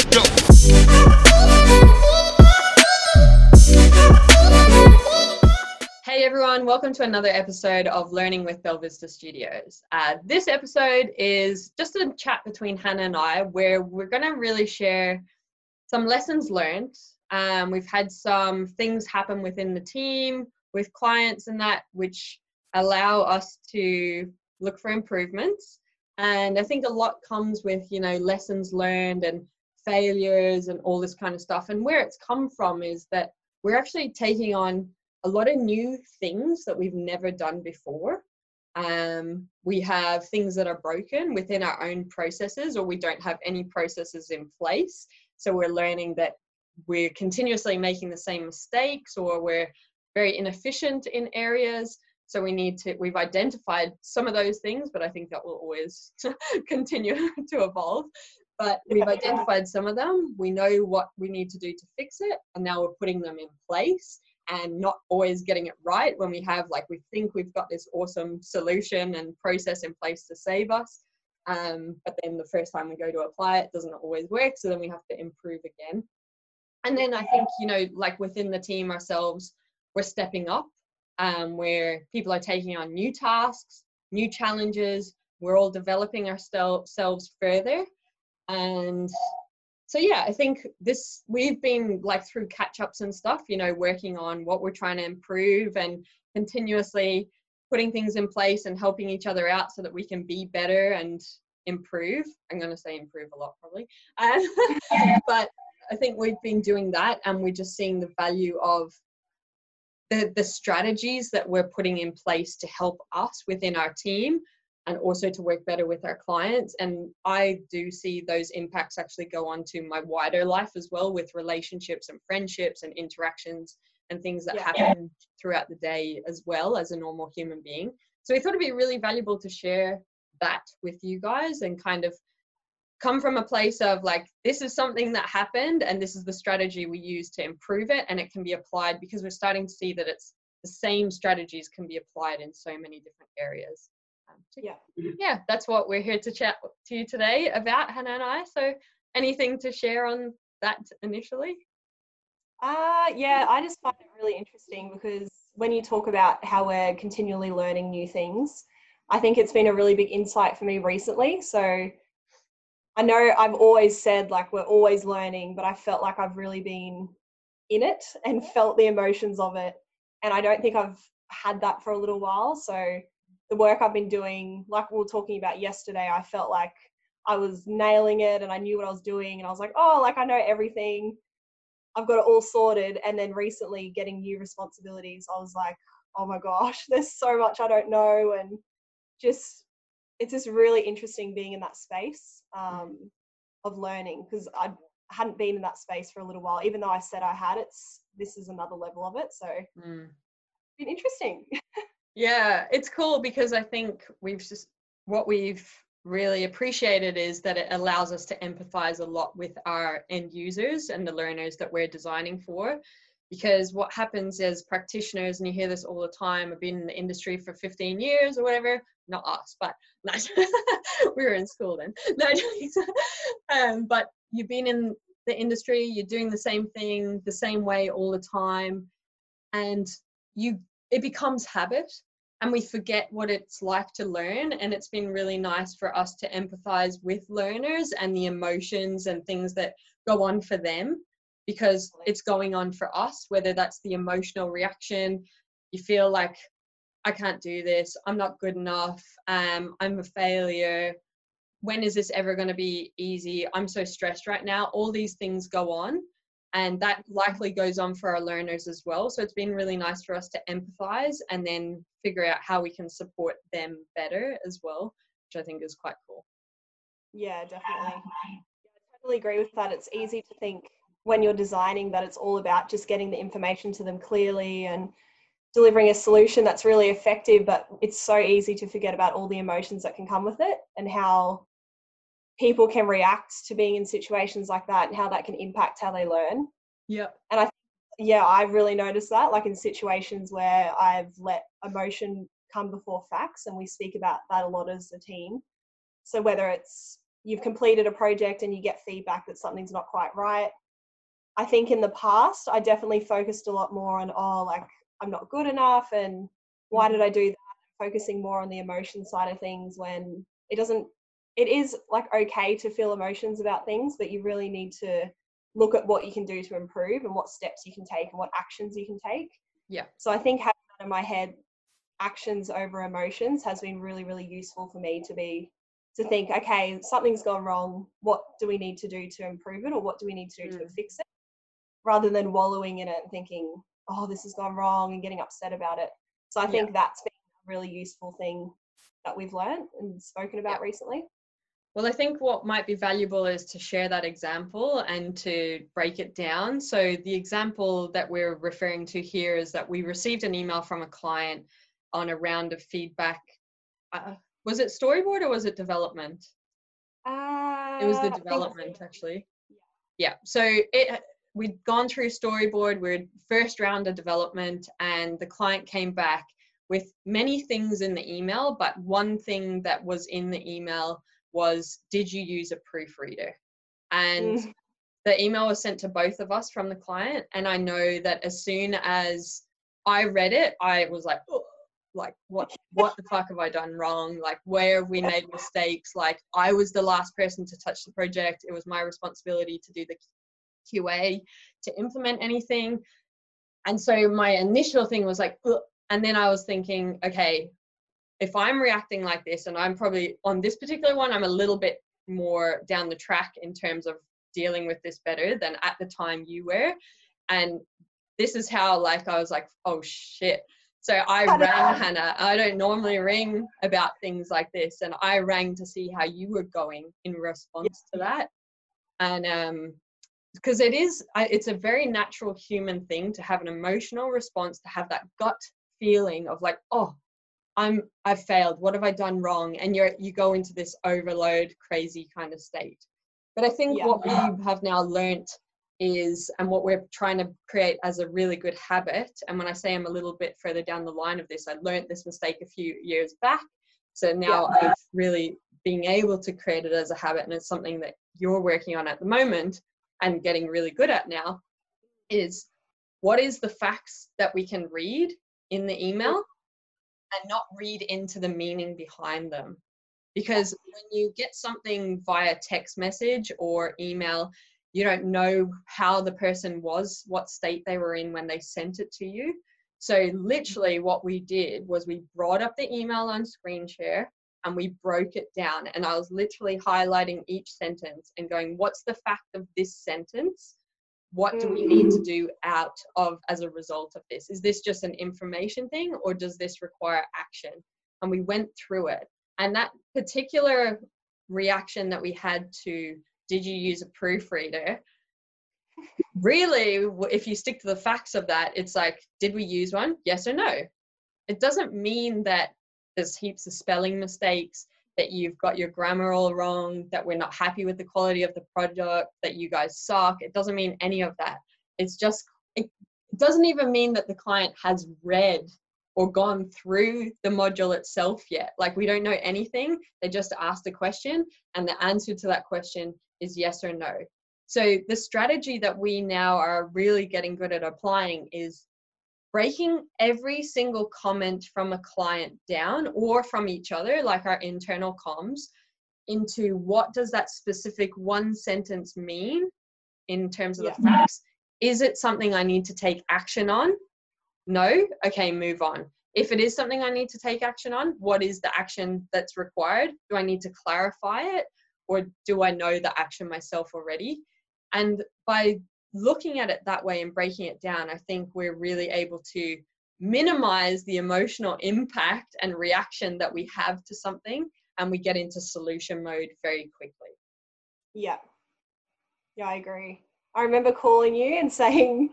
Hey everyone, welcome to another episode of Learning with Belvista Studios. Uh, this episode is just a chat between Hannah and I where we're going to really share some lessons learned. Um, we've had some things happen within the team with clients and that which allow us to look for improvements. And I think a lot comes with, you know, lessons learned and failures and all this kind of stuff. And where it's come from is that we're actually taking on a lot of new things that we've never done before. Um, we have things that are broken within our own processes, or we don't have any processes in place. So we're learning that we're continuously making the same mistakes, or we're very inefficient in areas. So we need to, we've identified some of those things, but I think that will always continue to evolve. But we've identified some of them. We know what we need to do to fix it, and now we're putting them in place and not always getting it right when we have like we think we've got this awesome solution and process in place to save us um, but then the first time we go to apply it doesn't always work so then we have to improve again and then i think you know like within the team ourselves we're stepping up um, where people are taking on new tasks new challenges we're all developing ourselves further and so yeah i think this we've been like through catch ups and stuff you know working on what we're trying to improve and continuously putting things in place and helping each other out so that we can be better and improve. I'm going to say improve a lot probably. Um, but i think we've been doing that and we're just seeing the value of the, the strategies that we're putting in place to help us within our team and also to work better with our clients. And I do see those impacts actually go on to my wider life as well with relationships and friendships and interactions and things that yeah. happen throughout the day as well as a normal human being. So we thought it'd be really valuable to share that with you guys and kind of come from a place of like this is something that happened and this is the strategy we use to improve it and it can be applied because we're starting to see that it's the same strategies can be applied in so many different areas yeah. yeah that's what we're here to chat to you today about hannah and i. So anything to share on that initially? Uh yeah i just find it really interesting because when you talk about how we're continually learning new things i think it's been a really big insight for me recently. So i know i've always said like we're always learning but i felt like i've really been in it and felt the emotions of it. And i don't think i've had that for a little while. So the work I've been doing, like we were talking about yesterday, I felt like I was nailing it and I knew what I was doing and I was like, oh, like I know everything. I've got it all sorted. And then recently getting new responsibilities, I was like, oh my gosh, there's so much I don't know. And just, it's just really interesting being in that space um, of learning because I hadn't been in that space for a little while, even though I said I had. It's this is another level of it. So, mm. been interesting. Yeah, it's cool because I think we've just what we've really appreciated is that it allows us to empathize a lot with our end users and the learners that we're designing for. Because what happens as practitioners, and you hear this all the time, I've been in the industry for 15 years or whatever, not us, but nice. we were in school then. No, um, but you've been in the industry, you're doing the same thing the same way all the time, and you it becomes habit and we forget what it's like to learn and it's been really nice for us to empathize with learners and the emotions and things that go on for them because it's going on for us whether that's the emotional reaction you feel like i can't do this i'm not good enough um, i'm a failure when is this ever going to be easy i'm so stressed right now all these things go on and that likely goes on for our learners as well. So it's been really nice for us to empathize and then figure out how we can support them better as well which i think is quite cool. Yeah definitely. I totally agree with that. It's easy to think when you're designing that it's all about just getting the information to them clearly and delivering a solution that's really effective but it's so easy to forget about all the emotions that can come with it and how people can react to being in situations like that and how that can impact how they learn. Yeah. And I yeah, I've really noticed that like in situations where I've let emotion come before facts and we speak about that a lot as a team. So whether it's you've completed a project and you get feedback that something's not quite right. I think in the past, I definitely focused a lot more on, oh, like I'm not good enough and why Mm-hmm. did I do that? Focusing more on the emotion side of things when it doesn't, it is like okay to feel emotions about things, but you really need to look at what you can do to improve and what steps you can take and what actions you can take. Yeah. So I think having that in my head, actions over emotions has been really, really useful for me to be to think, okay, something's gone wrong. What do we need to do to improve it, or what do we need to do to Mm. fix it? Rather than wallowing in it and thinking, oh, this has gone wrong and getting upset about it. So I Yeah. think that's been a really useful thing that we've learned and spoken about Yeah. recently. Well, I think what might be valuable is to share that example and to break it down. So, the example that we're referring to here is that we received an email from a client on a round of feedback. Uh, was it storyboard or was it development? Uh, It was the it's- development, actually. Yeah. So it we'd gone through storyboard, we're first round of development, and the client came back with many things in the email, but one thing that was in the email was, "Did you use a proofreader?" And Mm. the email was sent to both of us from the client, and I know that as soon as I read it, I was like, "Ugh," like what what the fuck have I done wrong? Like where have we made mistakes? Like I was the last person to touch the project. It was my responsibility to do the QA to implement anything. And so my initial thing was like, Ugh. and then I was thinking, okay, if I'm reacting like this, and I'm probably on this particular one, I'm a little bit more down the track in terms of dealing with this better than at the time you were. And this is how like I was like, oh shit. So I Hannah. rang Hannah. I don't normally ring about things like this, and I rang to see how you were going in response to that. And um, because it is, it's a very natural human thing to have an emotional response, to have that gut feeling of like, oh, I'm I've failed. What have I done wrong? And you're you go into this overload, crazy kind of state. But I think Yeah. what we have now learnt is, and what we're trying to create as a really good habit. And when I say I'm a little bit further down the line of this, I learnt this mistake a few years back. So now I've really being able to create it as a habit, and it's something that you're working on at the moment and getting really good at now. Is what is the facts that we can read in the email and not read into the meaning behind them. Because when you get something via text message or email, you don't know how the person was, what state they were in when they sent it to you. So, mm-hmm. literally, what we did was we brought up the email on screen share and we broke it down. And I was literally highlighting each sentence and going, What's the fact of this sentence? What do we need to mm. do out of as a result of this? Is this just an information thing or does this require action? And we went through it. And that particular reaction that we had to did you use a proofreader? Really if you stick to the facts of that it's like did we use one? Yes or no. It doesn't mean that there's heaps of spelling mistakes that you've got your grammar all wrong, that we're not happy with the quality of the product, that you guys suck. It doesn't mean any of that. It's just, it doesn't even mean that the client has read or gone through the module itself yet. Like we don't know anything. They just asked a question, and the answer to that question is yes or no. So the strategy that we now are really getting good at applying is breaking every single comment from a client down or from each other, like our internal comms, into what does that specific one sentence mean in terms of the facts? Is it something I need to take action on? No? Okay, move on. If it is something I need to take action on, what is the action that's required? Do I need to clarify it or do I know the action myself already? And by looking at it that way and breaking it down, I think we're really able to minimize the emotional impact and reaction that we have to something and we get into solution mode very quickly. Yeah. Yeah, I agree. I remember calling you and saying,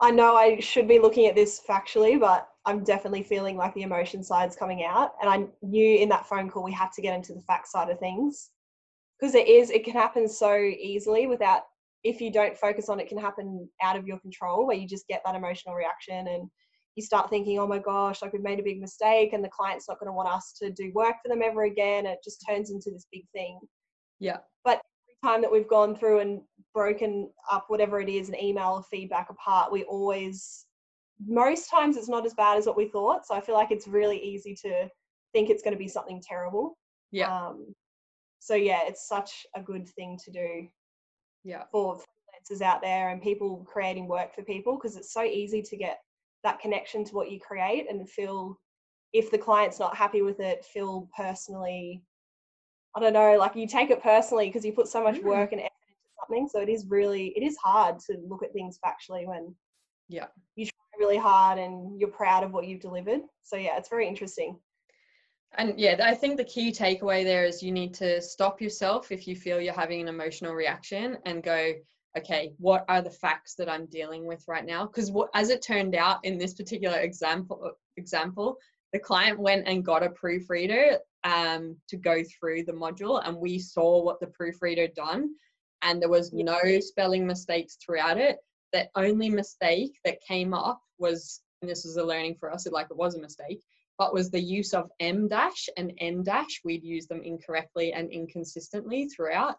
I know I should be looking at this factually, but I'm definitely feeling like the emotion side's coming out. And I knew in that phone call we had to get into the fact side of things. Because it is, it can happen so easily without, if you don't focus on it, can happen out of your control where you just get that emotional reaction and you start thinking, oh my gosh, like we've made a big mistake and the client's not going to want us to do work for them ever again. It just turns into this big thing. Yeah. but every time that we've gone through and broken up whatever it is an email or feedback apart we always most times it's not as bad as what we thought so i feel like it's really easy to think it's going to be something terrible Yeah. um, so yeah it's such a good thing to do Yeah. for freelancers out there and people creating work for people because it's so easy to get that connection to what you create and feel if the client's not happy with it feel personally i don't know like you take it personally because you put so much Mm. work and effort into something so it is really it is hard to look at things factually when Yeah. you try really hard and you're proud of what you've delivered so yeah it's very interesting And yeah, I think the key takeaway there is you need to stop yourself if you feel you're having an emotional reaction and go, okay, what are the facts that I'm dealing with right now? Because as it turned out in this particular example, example, the client went and got a proofreader um, to go through the module, and we saw what the proofreader done, and there was no spelling mistakes throughout it. The only mistake that came up was, and this was a learning for us, like it was a mistake, but was the use of M dash and N dash. We'd use them incorrectly and inconsistently throughout.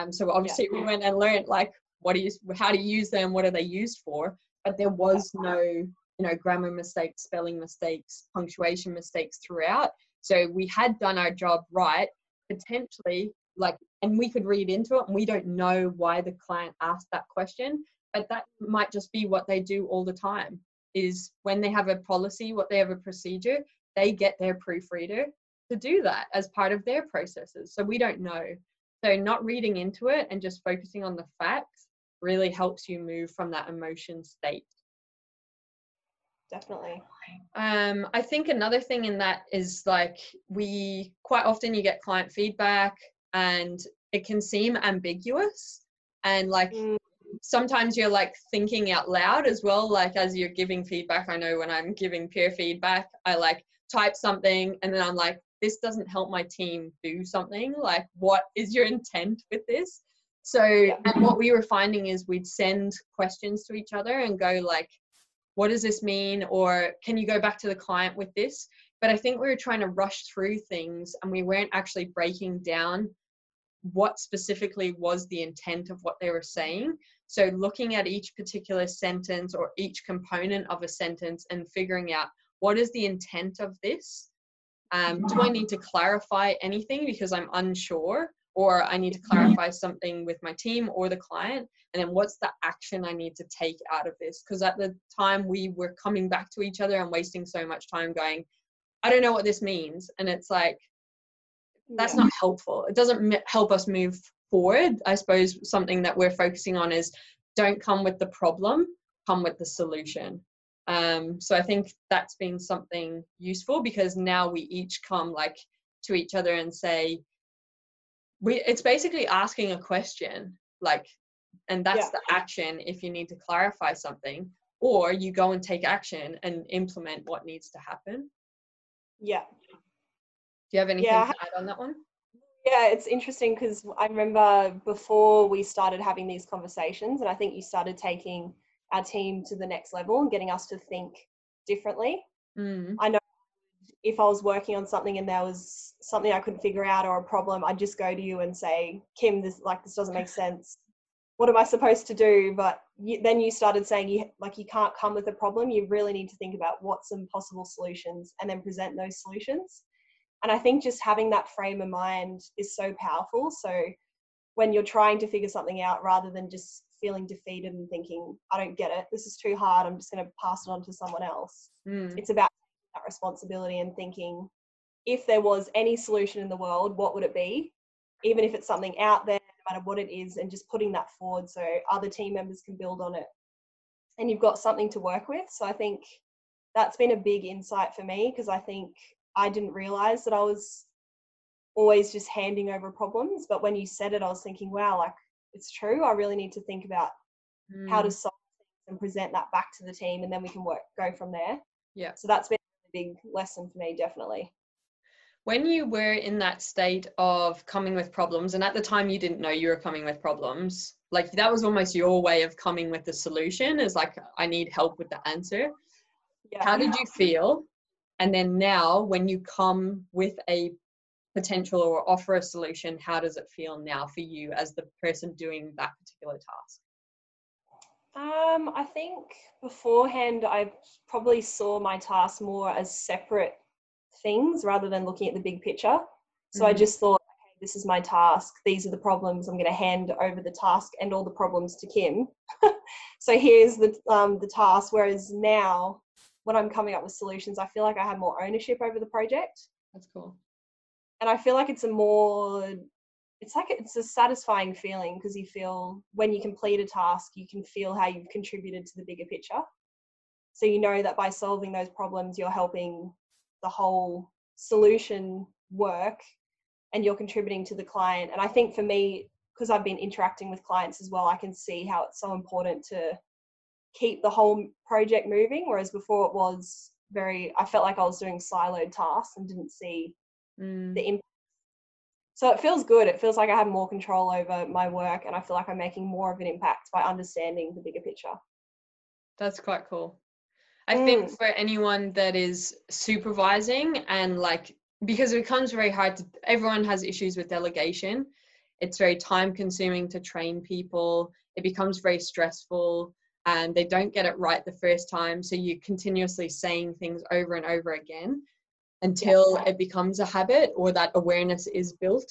Um, so obviously we went and learned like what do you, how to use them, what are they used for, but there was no, you know, grammar mistakes, spelling mistakes, punctuation mistakes throughout. So we had done our job right, potentially like, and we could read into it and we don't know why the client asked that question, but that might just be what they do all the time is when they have a policy, what they have a procedure, they get their proofreader to do that as part of their processes. So we don't know. So not reading into it and just focusing on the facts really helps you move from that emotion state. definitely Um, I think another thing in that is like we quite often you get client feedback and it can seem ambiguous and like Mm. sometimes you're like thinking out loud as well like as you're giving feedback i know when i'm giving peer feedback i like type something and then i'm like this doesn't help my team do something. Like what is your intent with this? So and what we were finding is we'd send questions to each other and go like what does this mean? or can you go back to the client with this? But i think we were trying to rush through things and we weren't actually breaking down what specifically was the intent of what they were saying. So looking at each particular sentence or each component of a sentence and figuring out what is the intent of this? Um, do i need to clarify anything because i'm unsure? Or i need to clarify something with my team or the client? And then what's the action i need to take out of this? Because at the time we were coming back to each other and wasting so much time going i don't know what this means. And it's like that's Yeah. not helpful. It doesn't m- help us move forward. I suppose something that we're focusing on is don't come with the problem come with the solution um, so i think that's been something useful because now we each come like to each other and say we it's basically asking a question like and that's Yeah. the action if you need to clarify something or you go and take action and implement what needs to happen. Yeah. Do you have anything Yeah, to add on that one? Yeah, it's interesting because I remember before we started having these conversations, and I think you started taking our team to the next level and getting us to think differently. mm. I know if I was working on something and there was something I couldn't figure out or a problem, I'd just go to you and say, "Kim, this like this doesn't make sense. What am I supposed to do?" But you, then you started saying you like you can't come with a problem. You really need to think about what some possible solutions and then present those solutions. And I think just having that frame of mind is so powerful. So when you're trying to figure something out, rather than just feeling defeated and thinking, I don't get it, this is too hard, I'm just going to pass it on to someone else. Mm. It's about that responsibility and thinking, if there was any solution in the world, what would it be? Even if it's something out there, no matter what it is, and just putting that forward so other team members can build on it. And you've got something to work with. So I think that's been a big insight for me because I think I didn't realize that I was always just handing over problems. But when you said it, I was thinking, wow, like it's true. I really need to think about how to Mm. solve things and present that back to the team, and then we can work go from there. Yeah. So that's been a big lesson for me, definitely. when you were in that state of coming with problems and at the time you didn't know you were coming with problems like that was almost your way of coming with the solution is like i need help with the answer Yeah. how did you feel and then now when you come with a potential or offer a solution, how does it feel now for you as the person doing that particular task? Um, I think beforehand I probably saw my task more as separate things rather than looking at the big picture. So mm-hmm. I just thought, okay, this is my task. These are the problems. I'm going to hand over the task and all the problems to Kim. so here's the um, the task. Whereas now, when I'm coming up with solutions, I feel like I have more ownership over the project. That's cool. And I feel like it's a more it's like it's a satisfying feeling because you feel when you complete a task you can feel how you've contributed to the bigger picture. So you know that by solving those problems you're helping the whole solution work and you're contributing to the client. And i think for me because i've been interacting with clients as well i can see how it's so important to keep the whole project moving whereas before it was very i felt like i was doing siloed tasks and didn't see mm. the impact so it feels good it feels like i have more control over my work and i feel like i'm making more of an impact by understanding the bigger picture. That's quite cool. I mm. think for anyone that is supervising and like because it becomes very hard to everyone has issues with delegation. It's very time consuming to train people. It becomes very stressful and they don't get it right the first time so you're continuously saying things over and over again until it becomes a habit or that awareness is built.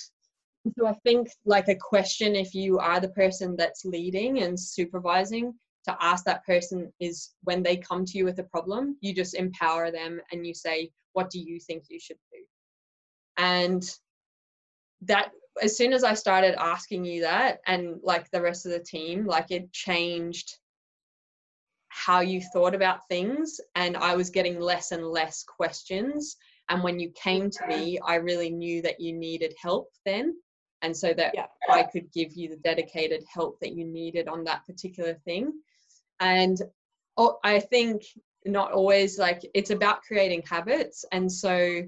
So I think like a question if you are the person that's leading and supervising to ask that person is when they come to you with a problem, you just empower them and you say, what do you think you should do? And that as soon as I started asking you that and like the rest of the team, like it changed how you thought about things and I was getting less and less questions and when you came to me, I really knew that you needed help then. And so that yeah. I could give you the dedicated help that you needed on that particular thing. And oh, I think not always like it's about creating habits. And so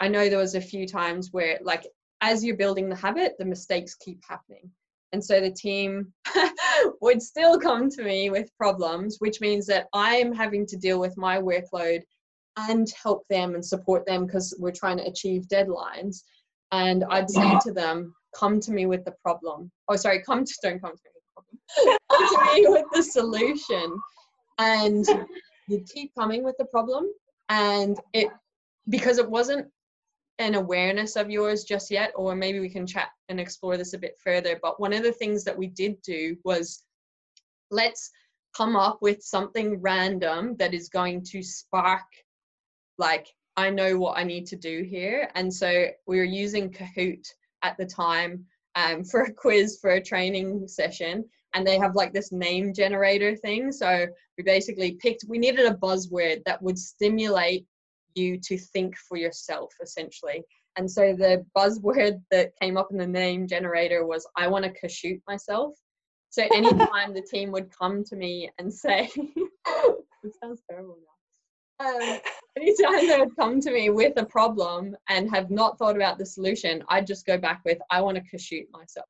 I know there was a few times where, like, as you're building the habit, the mistakes keep happening. And so the team would still come to me with problems, which means that I'm having to deal with my workload and help them and support them because we're trying to achieve deadlines. And I'd say to them, come to me with the problem. Oh, sorry, come to, don't come to me with the problem. come to me with the solution. And you keep coming with the problem. And it, because it wasn't an awareness of yours just yet, or maybe we can chat and explore this a bit further. But one of the things that we did do was let's come up with something random that is going to spark like I know what I need to do here. And so we were using Kahoot at the time um, for a quiz for a training session. And they have like this name generator thing. So we basically picked, we needed a buzzword that would stimulate you to think for yourself, essentially. And so the buzzword that came up in the name generator was, I want to Kahoot myself. So anytime the team would come to me and say, it sounds terrible now um, anytime they would come to me with a problem and have not thought about the solution, I'd just go back with, I want to shoot myself.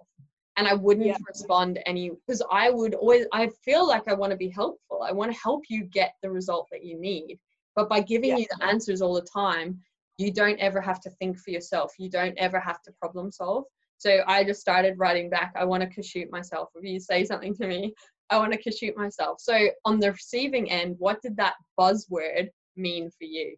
And I wouldn't yeah. respond any because I would always I feel like I want to be helpful. I want to help you get the result that you need. But by giving yeah. you the answers all the time, you don't ever have to think for yourself. You don't ever have to problem solve. So I just started writing back, I want to shoot myself. If you say something to me, I want to shoot myself. So on the receiving end, what did that buzzword mean for you?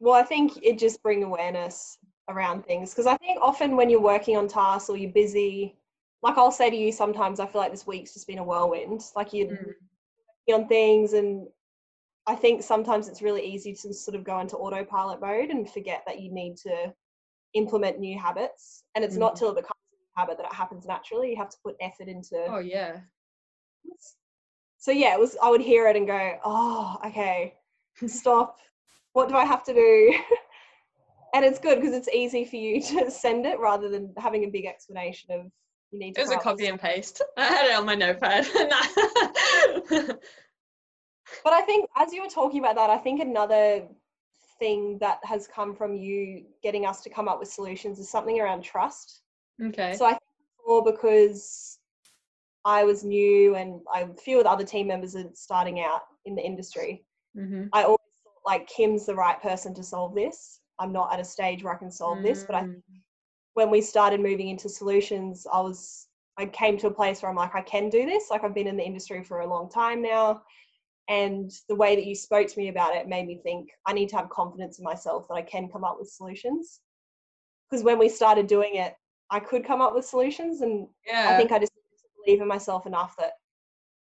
Well, I think it just bring awareness around things because I think often when you're working on tasks or you're busy, like I'll say to you sometimes, I feel like this week's just been a whirlwind. Like you're mm. on things, and I think sometimes it's really easy to sort of go into autopilot mode and forget that you need to implement new habits. And it's mm. not till it becomes habit that it happens naturally. You have to put effort into. Oh yeah so yeah, it was. I would hear it and go, "Oh, okay, stop. what do I have to do?" and it's good because it's easy for you to send it rather than having a big explanation of you need to. It was a copy and paste. I had it on my notepad. but I think as you were talking about that, I think another thing that has come from you getting us to come up with solutions is something around trust. Okay. So I think more because I was new and I, a few of the other team members are starting out in the industry. Mm-hmm. I always thought like Kim's the right person to solve this. I'm not at a stage where I can solve this. But I Mm. when we started moving into solutions, I was I came to a place where I'm like, I can do this. Like I've been in the industry for a long time now. And the way that you spoke to me about it made me think I need to have confidence in myself that I can come up with solutions. Because when we started doing it, I could come up with solutions. And yeah I think I just believe in myself enough that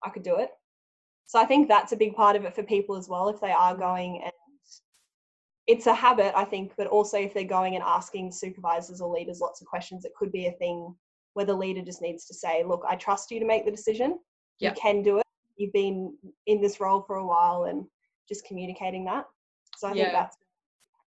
I could do it. So I think that's a big part of it for people as well if they are going and it's a habit, I think, but also if they're going and asking supervisors or leaders lots of questions, it could be a thing where the leader just needs to say, Look, I trust you to make the decision. Yeah. You can do it. You've been in this role for a while and just communicating that. So I Yeah. think that's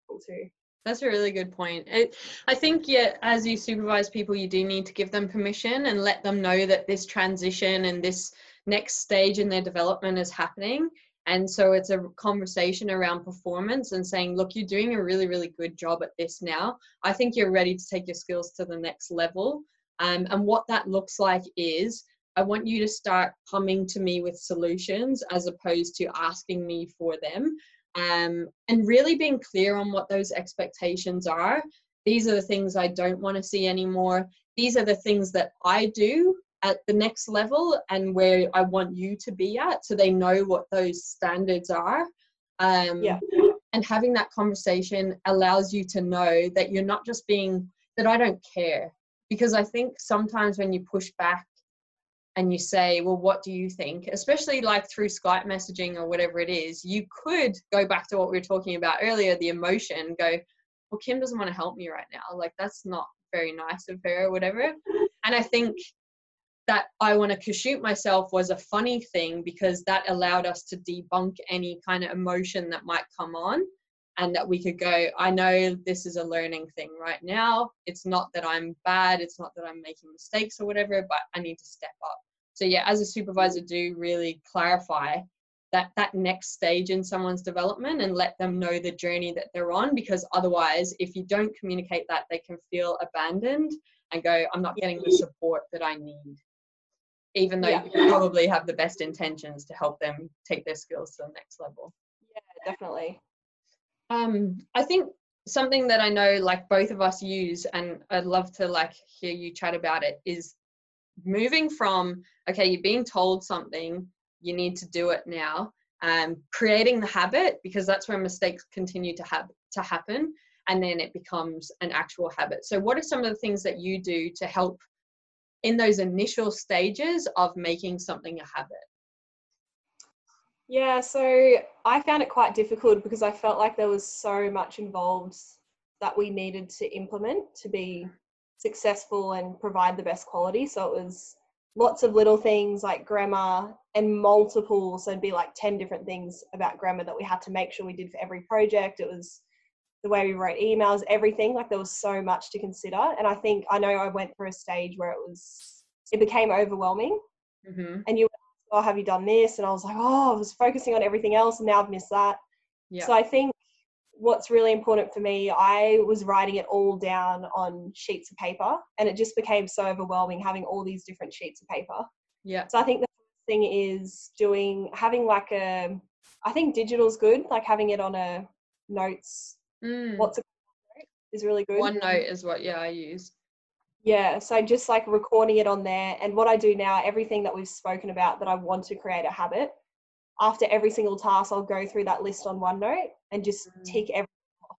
cool too. That's a really good point. It, I think, yeah, as you supervise people, you do need to give them permission and let them know that this transition and this next stage in their development is happening. And so it's a conversation around performance and saying, look, you're doing a really, really good job at this now. I think you're ready to take your skills to the next level. Um, and what that looks like is I want you to start coming to me with solutions as opposed to asking me for them um, and really being clear on what those expectations are. These are the things I don't want to see anymore. These are the things that I do at the next level and where I want you to be at so they know what those standards are. Um, Yeah. And having that conversation allows you to know that you're not just being, that I don't care. Because I think sometimes when you push back and you say, well, what do you think? Especially like through Skype messaging or whatever it is, you could go back to what we were talking about earlier, the emotion, go, well, Kim doesn't want to help me right now. Like, that's not very nice of her or whatever. And I think that I want to shoot myself was a funny thing because that allowed us to debunk any kind of emotion that might come on and that we could go i know this is a learning thing right now it's not that i'm bad it's not that i'm making mistakes or whatever but i need to step up so yeah as a supervisor do really clarify that that next stage in someone's development and let them know the journey that they're on because otherwise if you don't communicate that they can feel abandoned and go i'm not getting the support that i need even though Yeah. you probably have the best intentions to help them take their skills to the next level Yeah, definitely. um i think something that i know like both of us use and i'd love to like hear you chat about it is moving from okay you're being told something you need to do it now um creating the habit because that's where mistakes continue to have to happen and then it becomes an actual habit. So what are some of the things that you do to help in those initial stages of making something a habit? Yeah, so I found it quite difficult because I felt like there was so much involved that we needed to implement to be successful and provide the best quality. So it was lots of little things like grammar and multiple, so it'd be like 10 different things about grammar that we had to make sure we did for every project. It was the way we wrote emails, everything. Like there was so much to consider. And I think I know I went through a stage where it was, it became overwhelming mm-hmm. and you oh have you done this and i was like oh i was focusing on everything else and now i've missed that yeah so i think what's really important for me i was writing it all down on sheets of paper and it just became so overwhelming having all these different sheets of paper yeah so i think the first thing is doing having like a i think digital's good like having it on a notes mm. what's a note is really good OneNote is what yeah i use Yeah, so just like recording it on there. And what I do now, everything that we've spoken about that I want to create a habit, after every single task, I'll go through that list on OneNote and just Mm. tick everything off.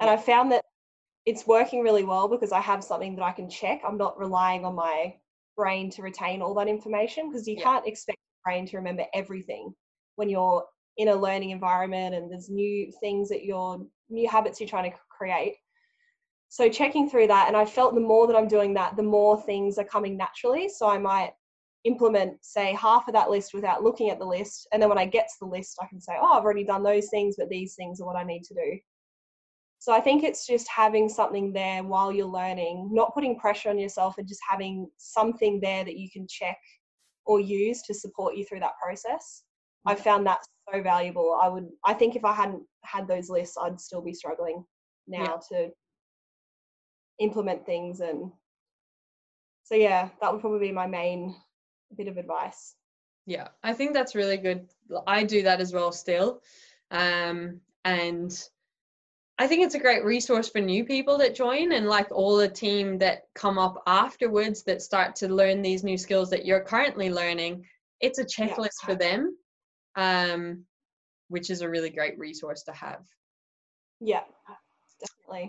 And I found that it's working really well because I have something that I can check. I'm not relying on my brain to retain all that information because you Yeah. can't expect your brain to remember everything when you're in a learning environment and there's new things that you're new habits you're trying to create so checking through that and i felt the more that i'm doing that the more things are coming naturally so i might implement say half of that list without looking at the list and then when i get to the list i can say oh i've already done those things but these things are what i need to do. So i think it's just having something there while you're learning not putting pressure on yourself and just having something there that you can check or use to support you through that process. I found that so valuable. I would i think if i hadn't had those lists i'd still be struggling now to implement things and so yeah that would probably be my main bit of advice Yeah, I think that's really good. I do that as well still. Um, and I think it's a great resource for new people that join and like all the team that come up afterwards that start to learn these new skills that you're currently learning. It's a checklist yeah. for them, um, which is a really great resource to have. Yeah, definitely.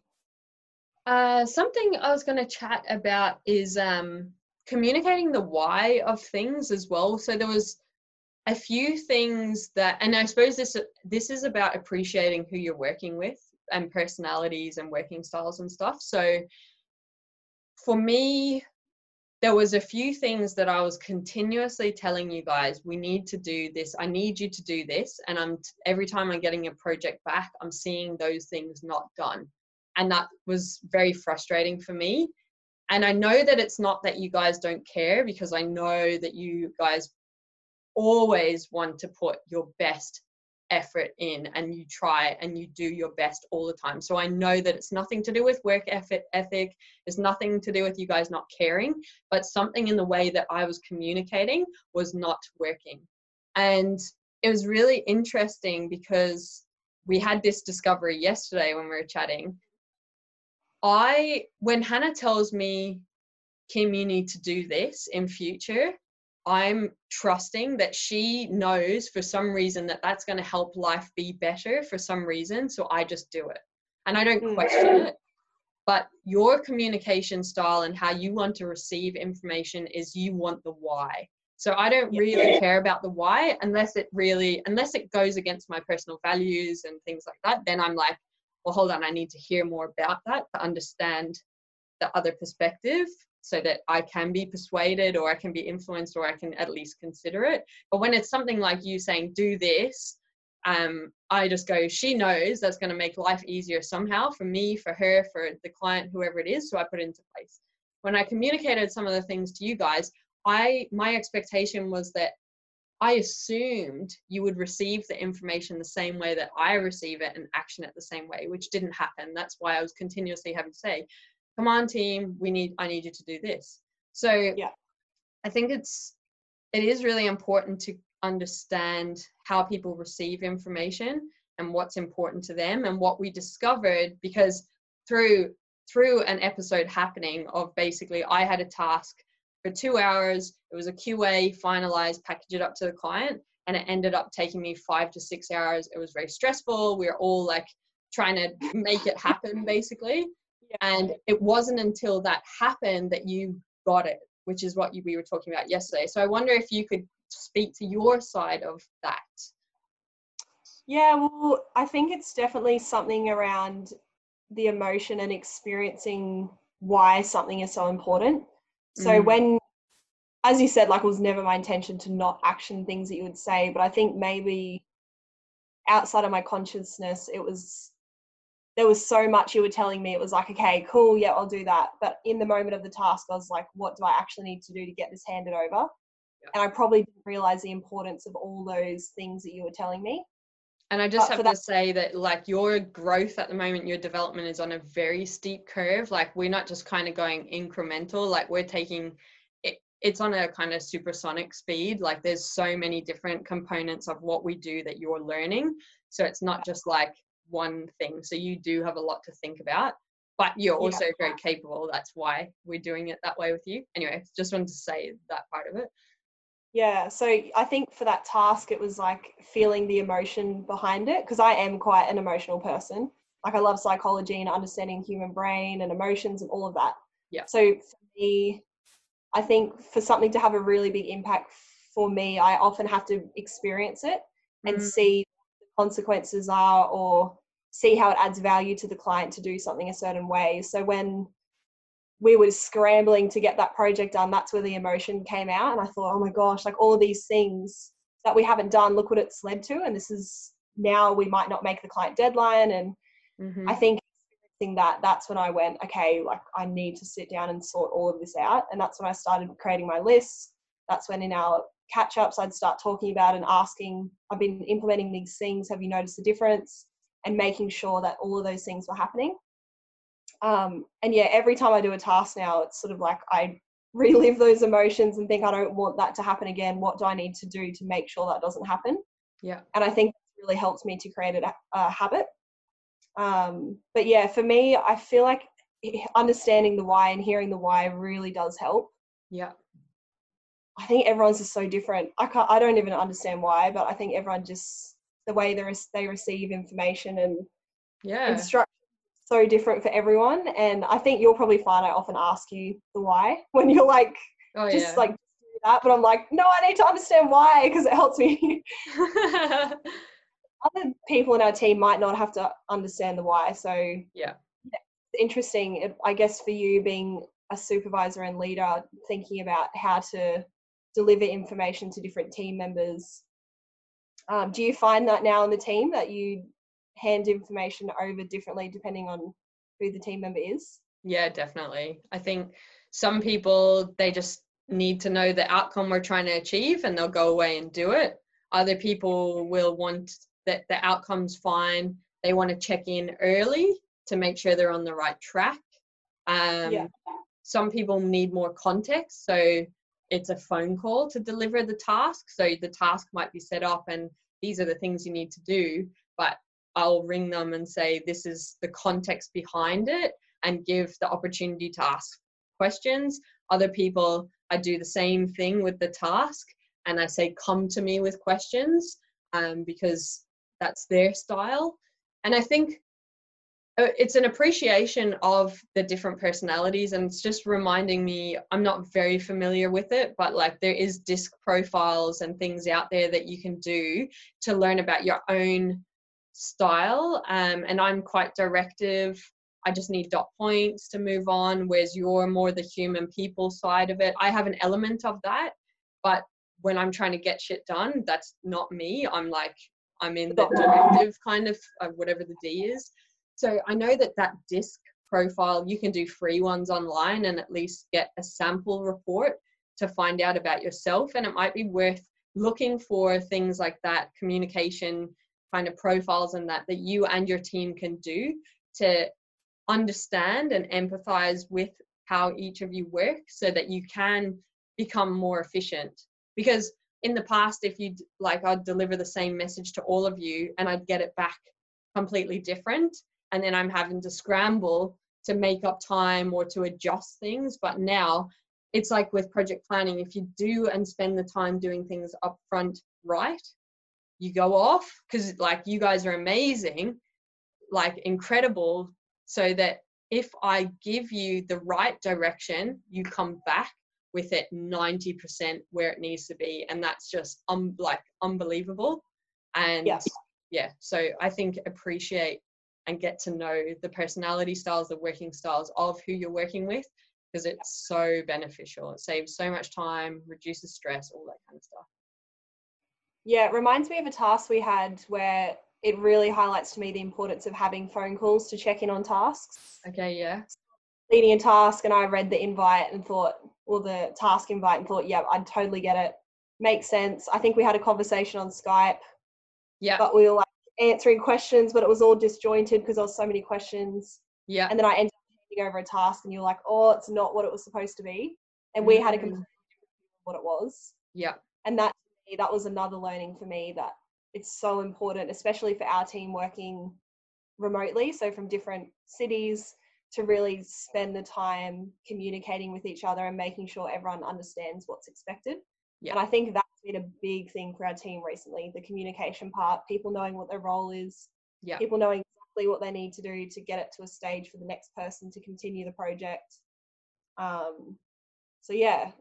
Uh, something I was going to chat about is um, communicating the why of things as well. So there was a few things that, and I suppose this this is about appreciating who you're working with and personalities and working styles and stuff. So for me, there was a few things that I was continuously telling you guys, we need to do this. I need you to do this. And I'm every time I'm getting a project back, I'm seeing those things not done. And that was very frustrating for me. And I know that it's not that you guys don't care because I know that you guys always want to put your best effort in and you try and you do your best all the time. So I know that it's nothing to do with work effort ethic, it's nothing to do with you guys not caring, but something in the way that I was communicating was not working. And it was really interesting because we had this discovery yesterday when we were chatting. I when Hannah tells me Kim you need to do this in future, I'm trusting that she knows for some reason that that's going to help life be better for some reason. So I just do it and I don't mm. question it. But your communication style and how you want to receive information is you want the why. So I don't really care about the why unless it really, unless it goes against my personal values and things like that. Then I'm like, well, hold on, I need to hear more about that to understand the other perspective so that I can be persuaded or I can be influenced or I can at least consider it. But when it's something like you saying, do this, um, I just go, she knows that's going to make life easier somehow for me, for her, for the client, whoever it is. So I put it into place. When I communicated some of the things to you guys, I my expectation was that I assumed you would receive the information the same way that I receive it and action it the same way, which didn't happen. That's why I was continuously having to say, come on team we need i need you to do this so yeah i think it's it is really important to understand how people receive information and what's important to them and what we discovered because through through an episode happening of basically i had a task for two hours it was a qa finalized package it up to the client and it ended up taking me five to six hours it was very stressful we were all like trying to make it happen basically and it wasn't until that happened that you got it, which is what you, we were talking about yesterday. So I wonder if you could speak to your side of that. Yeah, well, I think it's definitely something around the emotion and experiencing why something is so important. So mm. when as you said, like it was never my intention to not action things that you would say, but I think maybe outside of my consciousness, it was there was so much you were telling me. It was like, okay, cool, yeah, I'll do that. But in the moment of the task, I was like, what do I actually need to do to get this handed over? Yeah. And I probably didn't realize the importance of all those things that you were telling me. And I just but have to say that, like, your growth at the moment, your development is on a very steep curve. Like, we're not just kind of going incremental, like, we're taking it, it's on a kind of supersonic speed. Like, there's so many different components of what we do that you're learning. So it's not just like, one thing. So you do have a lot to think about, but you're also yeah. very capable. That's why we're doing it that way with you. Anyway, just wanted to say that part of it. Yeah, so I think for that task, it was like feeling the emotion behind it because I am quite an emotional person. Like I love psychology and understanding human brain and emotions and all of that. Yeah. So for me, I think for something to have a really big impact for me, I often have to experience it and mm. see the consequences are or see how it adds value to the client to do something a certain way. So when we were scrambling to get that project done, that's where the emotion came out. And I thought, oh my gosh, like all of these things that we haven't done, look what it's led to. And this is now we might not make the client deadline. And mm-hmm. I think experiencing that, that's when I went, okay, like I need to sit down and sort all of this out. And that's when I started creating my lists. That's when in our catch ups, I'd start talking about and asking, I've been implementing these things. Have you noticed the difference? And making sure that all of those things were happening. Um, and yeah, every time I do a task now, it's sort of like I relive those emotions and think I don't want that to happen again. What do I need to do to make sure that doesn't happen? Yeah. And I think it really helps me to create a, a habit. Um, but yeah, for me, I feel like understanding the why and hearing the why really does help. Yeah. I think everyone's just so different. I can't, I don't even understand why, but I think everyone just the way they they receive information and yeah instruction so different for everyone. And I think you'll probably find I often ask you the why when you're like oh, just yeah. like do that, but I'm like, no, I need to understand why because it helps me. Other people in our team might not have to understand the why. So yeah, interesting, I guess, for you being a supervisor and leader, thinking about how to deliver information to different team members. Um, do you find that now in the team that you hand information over differently depending on who the team member is? Yeah, definitely. I think some people they just need to know the outcome we're trying to achieve and they'll go away and do it. Other people will want that the outcome's fine. They want to check in early to make sure they're on the right track. Um, Yeah. Some people need more context. So it's a phone call to deliver the task. So the task might be set up and these are the things you need to do, but I'll ring them and say, this is the context behind it and give the opportunity to ask questions. Other people, I do the same thing with the task and I say, come to me with questions um, because that's their style. And I think uh, it's an appreciation of the different personalities and it's just reminding me i'm not very familiar with it but like there is disc profiles and things out there that you can do to learn about your own style um, and i'm quite directive. I just need dot points to move on whereas you're more the human people side of it. I have an element of that but when i'm trying to get shit done that's not me. I'm like i'm in the directive kind of, of whatever the d is. So I know that that disc profile, you can do free ones online and at least get a sample report to find out about yourself. And it might be worth looking for things like that, communication kind of profiles and that, that you and your team can do to understand and empathize with how each of you work so that you can become more efficient. Because in the past, if you like, I'd deliver the same message to all of you and I'd get it back completely different and then I'm having to scramble to make up time or to adjust things. But now it's like with project planning, if you do and spend the time doing things up front right, you go off because like you guys are amazing, like incredible, so that if I give you the right direction, you come back with it 90% where it needs to be. And that's just um like unbelievable. And Yes. yeah, so I think appreciate and get to know the personality styles, the working styles of who you're working with, because it's so beneficial. It saves so much time, reduces stress, all that kind of stuff. Yeah, it reminds me of a task we had where it really highlights to me the importance of having phone calls to check in on tasks. Okay, yeah. Leading a task, and I read the invite and thought, or the task invite, and thought, yeah, I'd totally get it. Makes sense. I think we had a conversation on Skype, Yeah. but we were like answering questions, but it was all disjointed because there was so many questions. Yeah. And then I ended up handing over a task, and you're like, oh, it's not what it was supposed to be. And we mm-hmm. had a completely what it was. Yeah. and that that was another learning for me that it's so important especially for our team working remotely so from different cities to really spend the time communicating with each other and making sure everyone understands what's expected Yeah. and i think that's been a big thing for our team recently the communication part people knowing what their role is Yeah. people knowing exactly what they need to do to get it to a stage for the next person to continue the project um so yeah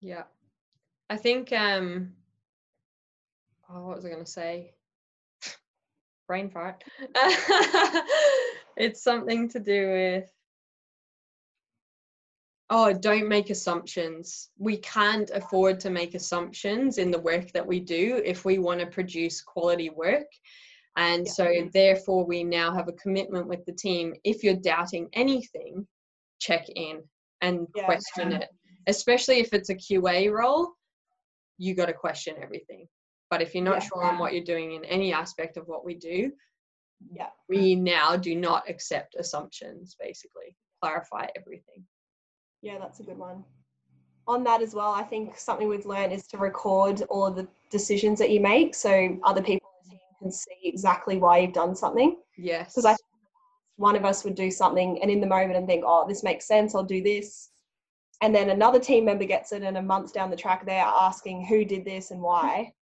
Yeah. I think um oh what was I gonna say? Brain fart. it's something to do with oh don't make assumptions we can't afford to make assumptions in the work that we do if we want to produce quality work and Yeah. so therefore we now have a commitment with the team if you're doubting anything check in and Yeah. question it especially if it's a qa role you got to question everything but if you're not Yeah. sure on what you're doing in any aspect of what we do Yeah. we now do not accept assumptions basically clarify everything Yeah, that's a good one. On that as well, I think something we've learned is to record all of the decisions that you make so other people on the team can can see exactly why you've done something. Yes. Because I one of us would do something and in the moment and think, oh, this makes sense, I'll do this. And then another team member gets it, and a month down the track, they're asking who did this and why.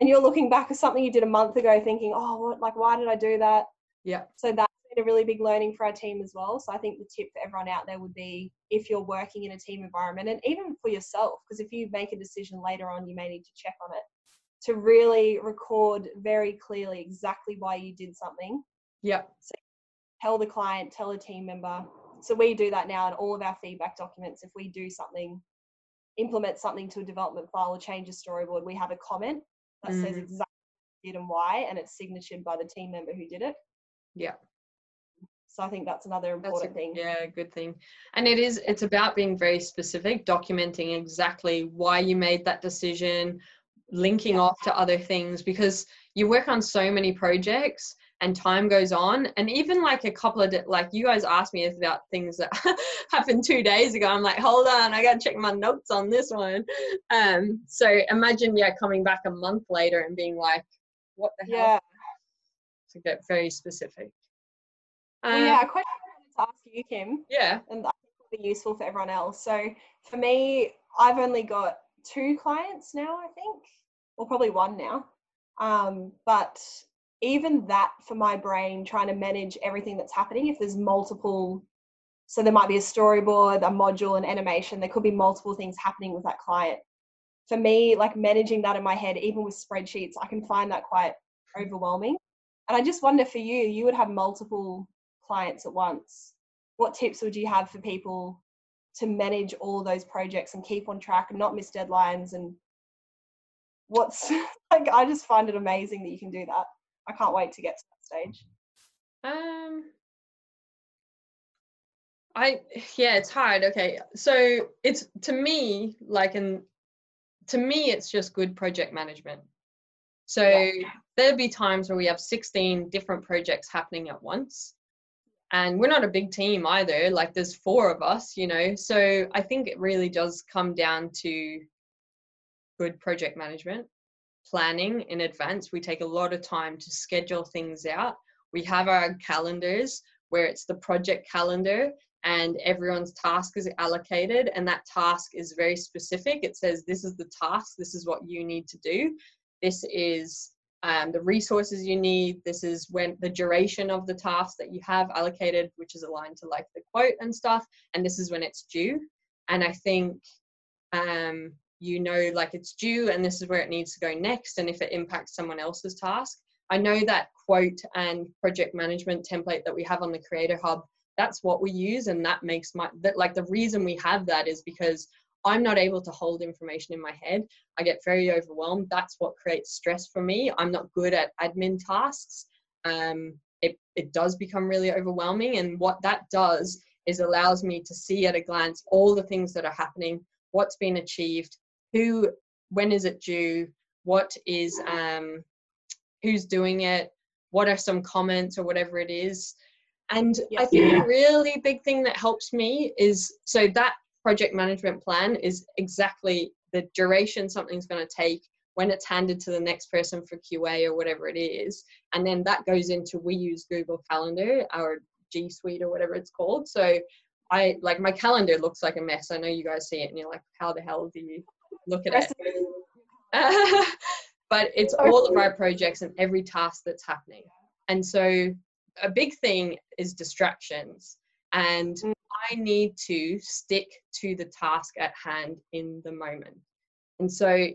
And you're looking back at something you did a month ago, thinking, oh, what, like, why did I do that? Yeah. So that's been a really big learning for our team as well. So I think the tip for everyone out there would be if you're working in a team environment, and even for yourself, because if you make a decision later on, you may need to check on it, to really record very clearly exactly why you did something. Yeah. So tell the client, tell a team member. So we do that now in all of our feedback documents. If we do something, implement something to a development file or change a storyboard, we have a comment that mm. says exactly did and why, and it's signatured by the team member who did it. Yeah. So I think that's another important that's a, thing. Yeah, good thing. And it is it's about being very specific, documenting exactly why you made that decision, linking yeah. off to other things because you work on so many projects and time goes on. And even like a couple of like you guys asked me about things that happened two days ago. I'm like hold on i gotta check my notes on this one. Um so imagine yeah coming back a month later and being like what the hell? Yeah. To get very specific. Well, yeah a question i wanted to ask you kim yeah. and i think will be useful for everyone else. So for me i've only got two clients now i think. Or probably one now. Um, but even that for my brain, trying to manage everything that's happening, if there's multiple, so there might be a storyboard, a module, an animation, there could be multiple things happening with that client. For me, like managing that in my head, even with spreadsheets, I can find that quite overwhelming. And I just wonder for you, you would have multiple clients at once. What tips would you have for people to manage all those projects and keep on track and not miss deadlines and what's like i just find it amazing that you can do that I can't wait to get to that stage. Um, I yeah, it's hard. Okay, so it's to me like and to me it's just good project management. So yeah. there'll be times where we have 16 different projects happening at once. And we're not a big team either. Like there's four of us, you know. So I think it really does come down to good project management planning in advance. We take a lot of time to schedule things out. We have our calendars where it's the project calendar and everyone's task is allocated and that task is very specific. It says this is the task, this is what you need to do. This is um, the resources you need. This is when the duration of the task that you have allocated, which is aligned to like the quote and stuff. And this is when it's due. And I think um, you know like it's due and this is where it needs to go next and if it impacts someone else's task. I know that quote and project management template that we have on the creator hub that's what we use and that makes my that like the reason we have that is because i'm not able to hold information in my head. I get very overwhelmed. That's what creates stress for me. I'm not good at admin tasks. Um, it, it does become really overwhelming and what that does is allows me to see at a glance all the things that are happening what's been achieved who when is it due? What is um who's doing it? What are some comments or whatever it is? And yeah. i think a really big thing that helps me is so that project management plan is exactly the duration something's going to take when it's handed to the next person for qa or whatever it is. And then that goes into we use google calendar our g suite or whatever it's called. So I like my calendar looks like a mess. I know you guys see it and you're like, how the hell do you look at it. but it's all of our projects and every task that's happening. And so a big thing is distractions. And mm. I need to stick to the task at hand in the moment. And so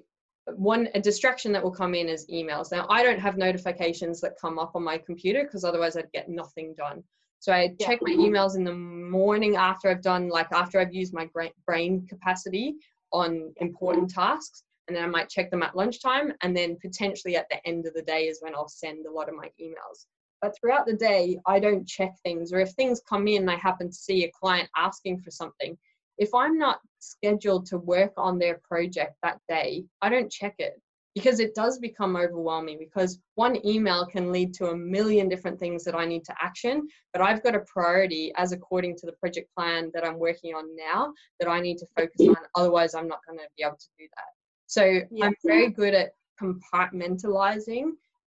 one a distraction that will come in is emails. Now I don't have notifications that come up on my computer because otherwise I'd get nothing done. So I yeah. check my emails in the morning after I've done like after I've used my brain capacity on important mm-hmm. tasks and then I might check them at lunchtime and then potentially at the end of the day is when I'll send a lot of my emails. But throughout the day, I don't check things or if things come in I happen to see a client asking for something, if I'm not scheduled to work on their project that day, I don't check it because it does become overwhelming because one email can lead to a million different things that I need to action, but I've got a priority as according to the project plan that I'm working on now that I need to focus on. Otherwise, I'm not going to be able to do that. So yeah. I'm very good at compartmentalizing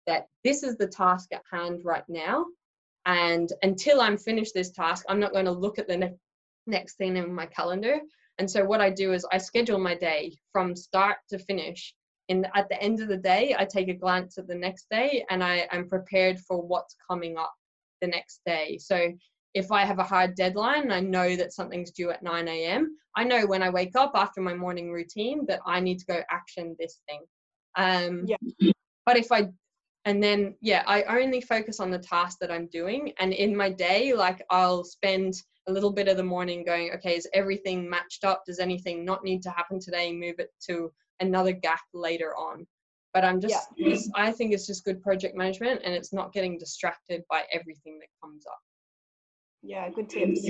that this is the task at hand right now. And until I'm finished this task, I'm not going to look at the ne- next thing in my calendar. And so what I do is I schedule my day from start to finish. And at the end of the day, I take a glance at the next day and I am prepared for what's coming up the next day. So if I have a hard deadline and I know that something's due at 9 a.m., I know when I wake up after my morning routine that I need to go action this thing. Um, yeah. But if I, and then, yeah, I only focus on the task that I'm doing. And in my day, like I'll spend a little bit of the morning going, okay, is everything matched up? Does anything not need to happen today? Move it to another gap later on. But I'm just, yeah. I think it's just good project management and it's not getting distracted by everything that comes up. Yeah, good tips.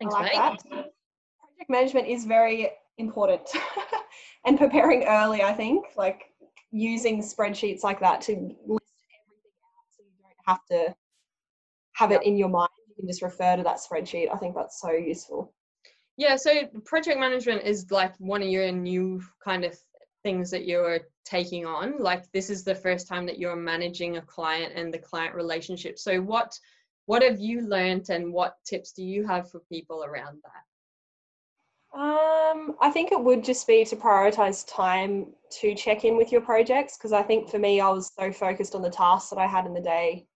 Thanks, I like mate. that. Project management is very important and preparing early, I think, like using spreadsheets like that to list everything out so you don't have to have it in your mind. You can just refer to that spreadsheet. I think that's so useful. Yeah, so project management is like one of your new kind of things that you're taking on. Like this is the first time that you're managing a client and the client relationship. So what what have you learned and what tips do you have for people around that? Um, I think it would just be to prioritize time to check in with your projects because I think for me, I was so focused on the tasks that I had in the day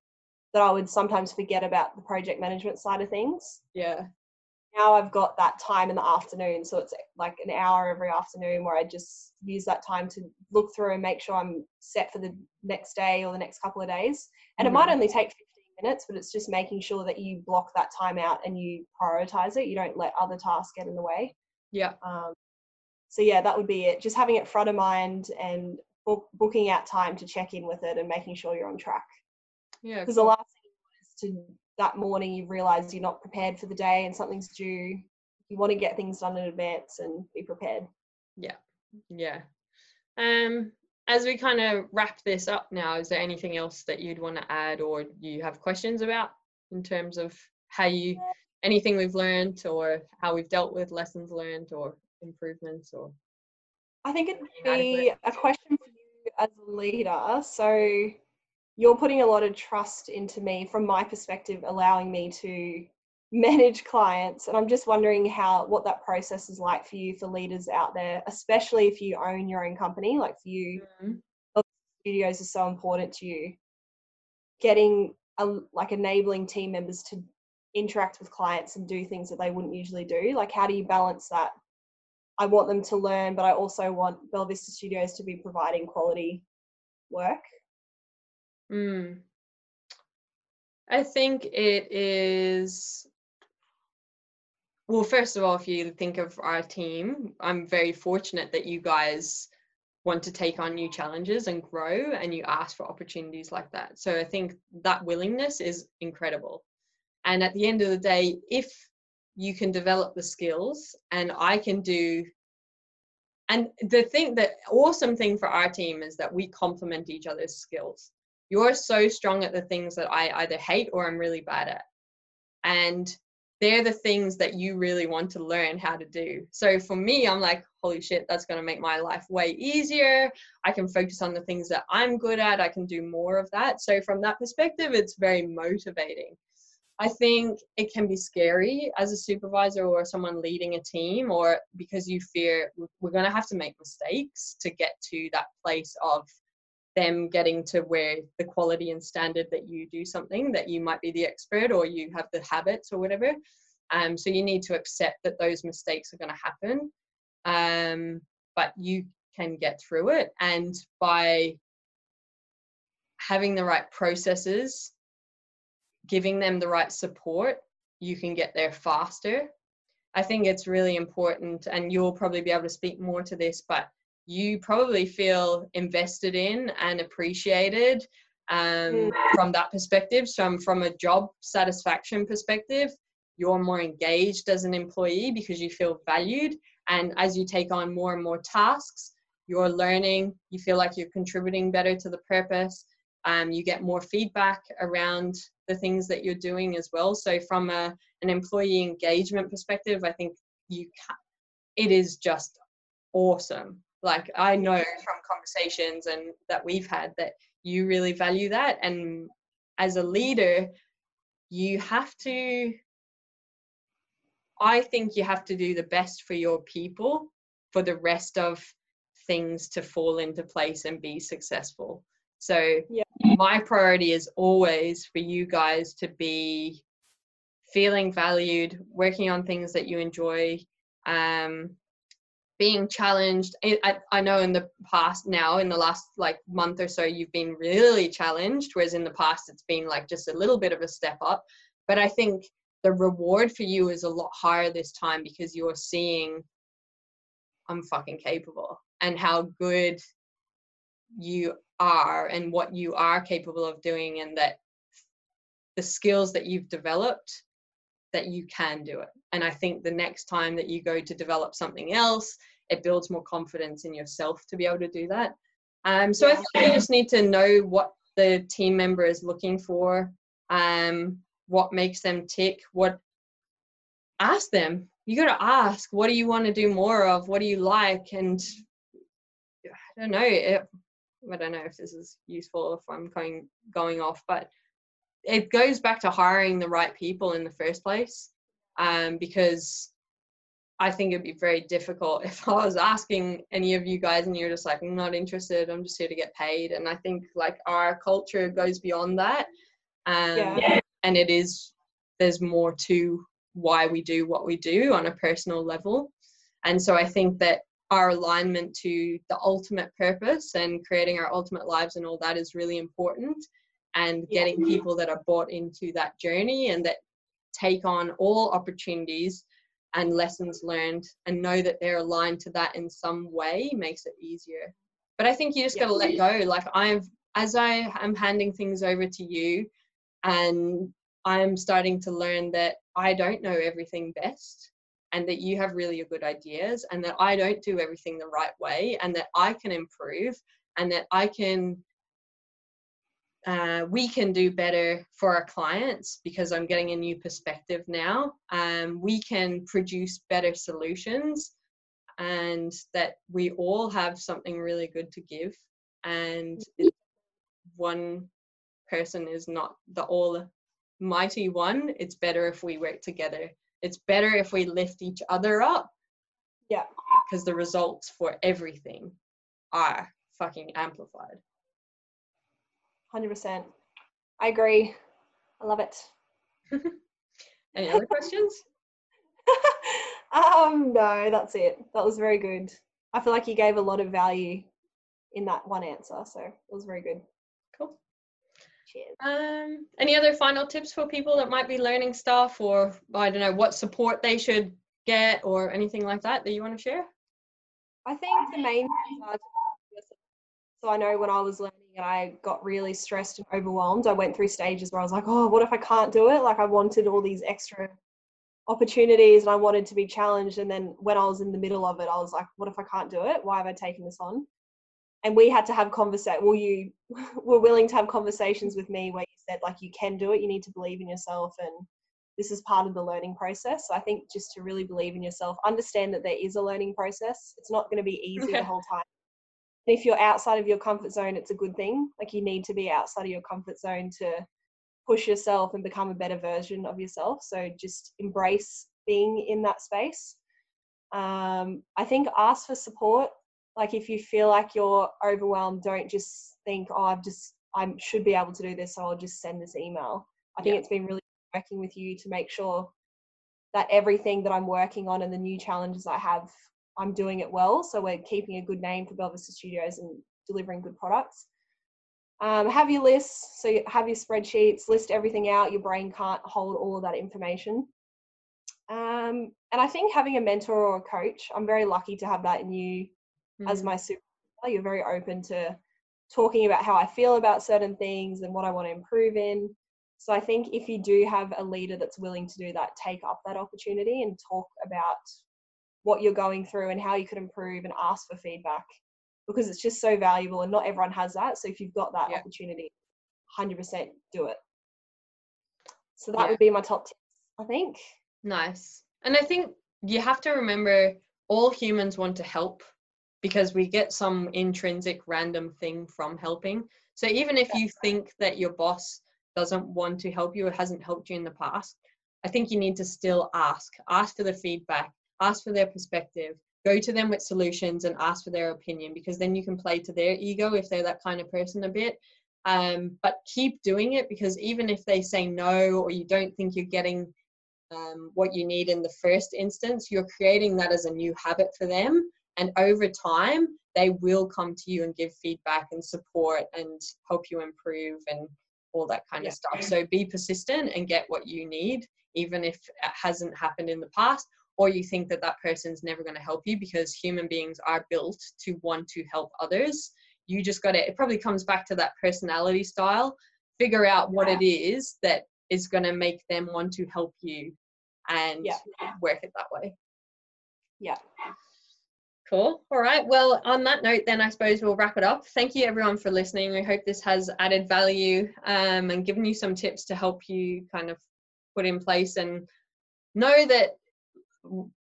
that I would sometimes forget about the project management side of things. Yeah. Now I've got that time in the afternoon, so it's like an hour every afternoon where I just use that time to look through and make sure I'm set for the next day or the next couple of days. And mm-hmm. it might only take 15 minutes, but it's just making sure that you block that time out and you prioritize it. You don't let other tasks get in the way. Yeah. Um, so yeah, that would be it. Just having it front of mind and book, booking out time to check in with it and making sure you're on track. Yeah. Because cool. the last thing is to that morning you realize you're not prepared for the day and something's due. You want to get things done in advance and be prepared. Yeah. Yeah. Um, as we kind of wrap this up now, is there anything else that you'd want to add or you have questions about in terms of how you anything we've learned or how we've dealt with lessons learned or improvements or I think it'd be a question for you as a leader. So you're putting a lot of trust into me from my perspective, allowing me to manage clients. And i'm just wondering how what that process is like for you for leaders out there especially if you own your own company like for you mm-hmm. studios are so important to you. Getting a, like enabling team members to interact with clients and do things that they wouldn't usually do like how do you balance that? I want them to learn but i also want Belvista studios to be providing quality work mm. i think it is well, first of all, if you think of our team, I'm very fortunate that you guys want to take on new challenges and grow and you ask for opportunities like that. So I think that willingness is incredible. And at the end of the day, if you can develop the skills and I can do and the thing the awesome thing for our team is that we complement each other's skills. You're so strong at the things that I either hate or I'm really bad at. And they're the things that you really want to learn how to do. So for me, I'm like, holy shit, that's going to make my life way easier. I can focus on the things that I'm good at. I can do more of that. So from that perspective, it's very motivating. I think it can be scary as a supervisor or someone leading a team, or because you fear we're going to have to make mistakes to get to that place of them getting to where the quality and standard that you do something that you might be the expert or you have the habits or whatever. Um, so you need to accept that those mistakes are going to happen um, but you can get through it. And by having the right processes giving them the right support you can get there faster. I think it's really important and you'll probably be able to speak more to this but you probably feel invested in and appreciated um, mm. from that perspective. So, from a job satisfaction perspective, you're more engaged as an employee because you feel valued. And as you take on more and more tasks, you're learning, you feel like you're contributing better to the purpose. Um, you get more feedback around the things that you're doing as well. So, from a, an employee engagement perspective, I think you can, it is just awesome like I know from conversations and that we've had that you really value that and as a leader you have to i think you have to do the best for your people for the rest of things to fall into place and be successful so Yeah. my priority is always for you guys to be feeling valued working on things that you enjoy um being challenged I, I know in the past now in the last like month or so you've been really challenged whereas in the past it's been like just a little bit of a step up. But i think the reward for you is a lot higher this time because you're seeing i'm fucking capable and how good you are and what you are capable of doing and that the skills that you've developed that you can do it. And i think the next time that you go to develop something else it builds more confidence in yourself to be able to do that. Um, so i think you just need to know what the team member is looking for um, what makes them tick what ask them. You got to ask what do you want to do more of? What do you like? And i don't know it, i don't know if this is useful if i'm going going off but it goes back to hiring the right people in the first place um, because I think it'd be very difficult if I was asking any of you guys and you're just like, I'm not interested, I'm just here to get paid. And I think like our culture goes beyond that. Um, Yeah. And it is, there's more to why we do what we do on a personal level. And so I think that our alignment to the ultimate purpose and creating our ultimate lives and all that is really important and Yeah. getting people that are bought into that journey and that take on all opportunities and lessons learned and know that they're aligned to that in some way makes it easier. But i think you just got to let go. Like i've as i am handing things over to you and i'm starting to learn that i don't know everything best and that you have really good ideas and that i don't do everything the right way and that i can improve and that i can uh, we can do better for our clients because I'm getting a new perspective now. Um, we can produce better solutions, and that we all have something really good to give. And one person is not the all mighty one. It's better if we work together. It's better if we lift each other up. Yeah. Because the results for everything are fucking amplified. 100%. I agree. I love it. Any other questions? um, no, that's it. That was very good. I feel like you gave a lot of value in that one answer, so it was very good. Cool. Cheers. Um, any other final tips for people that might be learning stuff, or I don't know what support they should get, or anything like that that you want to share? I think the main things are to so I know when I was learning and I got really stressed and overwhelmed, I went through stages where I was like, oh, what if I can't do it? Like I wanted all these extra opportunities and I wanted to be challenged. And then when I was in the middle of it, I was like, what if I can't do it? Why have I taken this on? And we had to have conversation. Well, you were willing to have conversations with me where you said like you can do it. You need to believe in yourself, and this is part of the learning process. So I think just to really believe in yourself, understand that there is a learning process. It's not going to be easy the whole time. If you're outside of your comfort zone, it's a good thing. Like you need to be outside of your comfort zone to push yourself and become a better version of yourself. So just embrace being in that space. Um, I think ask for support. Like if you feel like you're overwhelmed, don't just think, oh, I've just I should be able to do this, so I'll just send this email. I think Yeah. it's been really working with you to make sure that everything that I'm working on and the new challenges I have, I'm doing it well. So we're keeping a good name for Belvista Studios and delivering good products. Um, have your lists, so you have your spreadsheets, list everything out. Your brain can't hold all of that information. Um, and I think having a mentor or a coach, I'm very lucky to have that in you as Mm. my super. You're very open to talking about how I feel about certain things and what I want to improve in. So I think if you do have a leader that's willing to do that, take up that opportunity and talk about what you're going through and how you could improve and ask for feedback because it's just so valuable and not everyone has that. So if you've got that Yeah. opportunity, 100% do it. So that Yeah. would be my top tips, I think. Nice. And I think you have to remember all humans want to help, because we get some intrinsic random thing from helping. So even if you think that your boss doesn't want to help you or hasn't helped you in the past, I think you need to still ask. Ask for the feedback, ask for their perspective, go to them with solutions and ask for their opinion because then you can play to their ego if they're that kind of person a bit. Um, but keep doing it because even if they say no or you don't think you're getting um, what you need in the first instance, you're creating that as a new habit for them and over time they will come to you and give feedback and support and help you improve and all that kind yeah. of stuff so be persistent and get what you need even if it hasn't happened in the past or you think that that person's never going to help you because human beings are built to want to help others you just got to it probably comes back to that personality style figure out what yeah. it is that is going to make them want to help you and yeah. work it that way yeah Cool. All right. Well, on that note, then I suppose we'll wrap it up. Thank you, everyone, for listening. We hope this has added value um, and given you some tips to help you kind of put in place and know that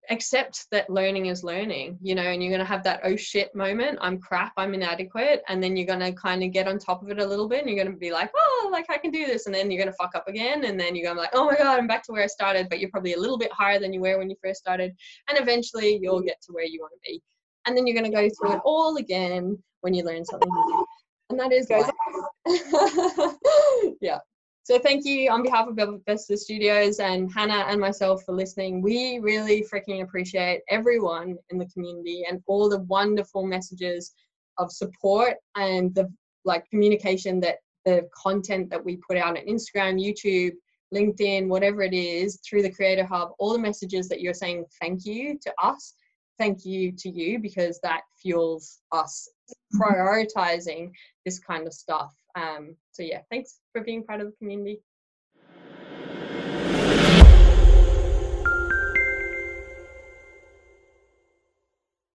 accept that learning is learning, you know, and you're going to have that oh shit moment. I'm crap. I'm inadequate. And then you're going to kind of get on top of it a little bit and you're going to be like, oh, like I can do this. And then you're going to fuck up again. And then you're going to be like, oh my God, I'm back to where I started. But you're probably a little bit higher than you were when you first started. And eventually you'll mm. get to where you want to be and then you're going to go through it all again when you learn something new. And that is yeah. So thank you on behalf of Belvista Studios and Hannah and myself for listening. We really freaking appreciate everyone in the community and all the wonderful messages of support and the like communication that the content that we put out on Instagram, YouTube, LinkedIn, whatever it is, through the Creator Hub, all the messages that you're saying thank you to us thank you to you because that fuels us prioritizing this kind of stuff. Um, so yeah, thanks for being part of the community.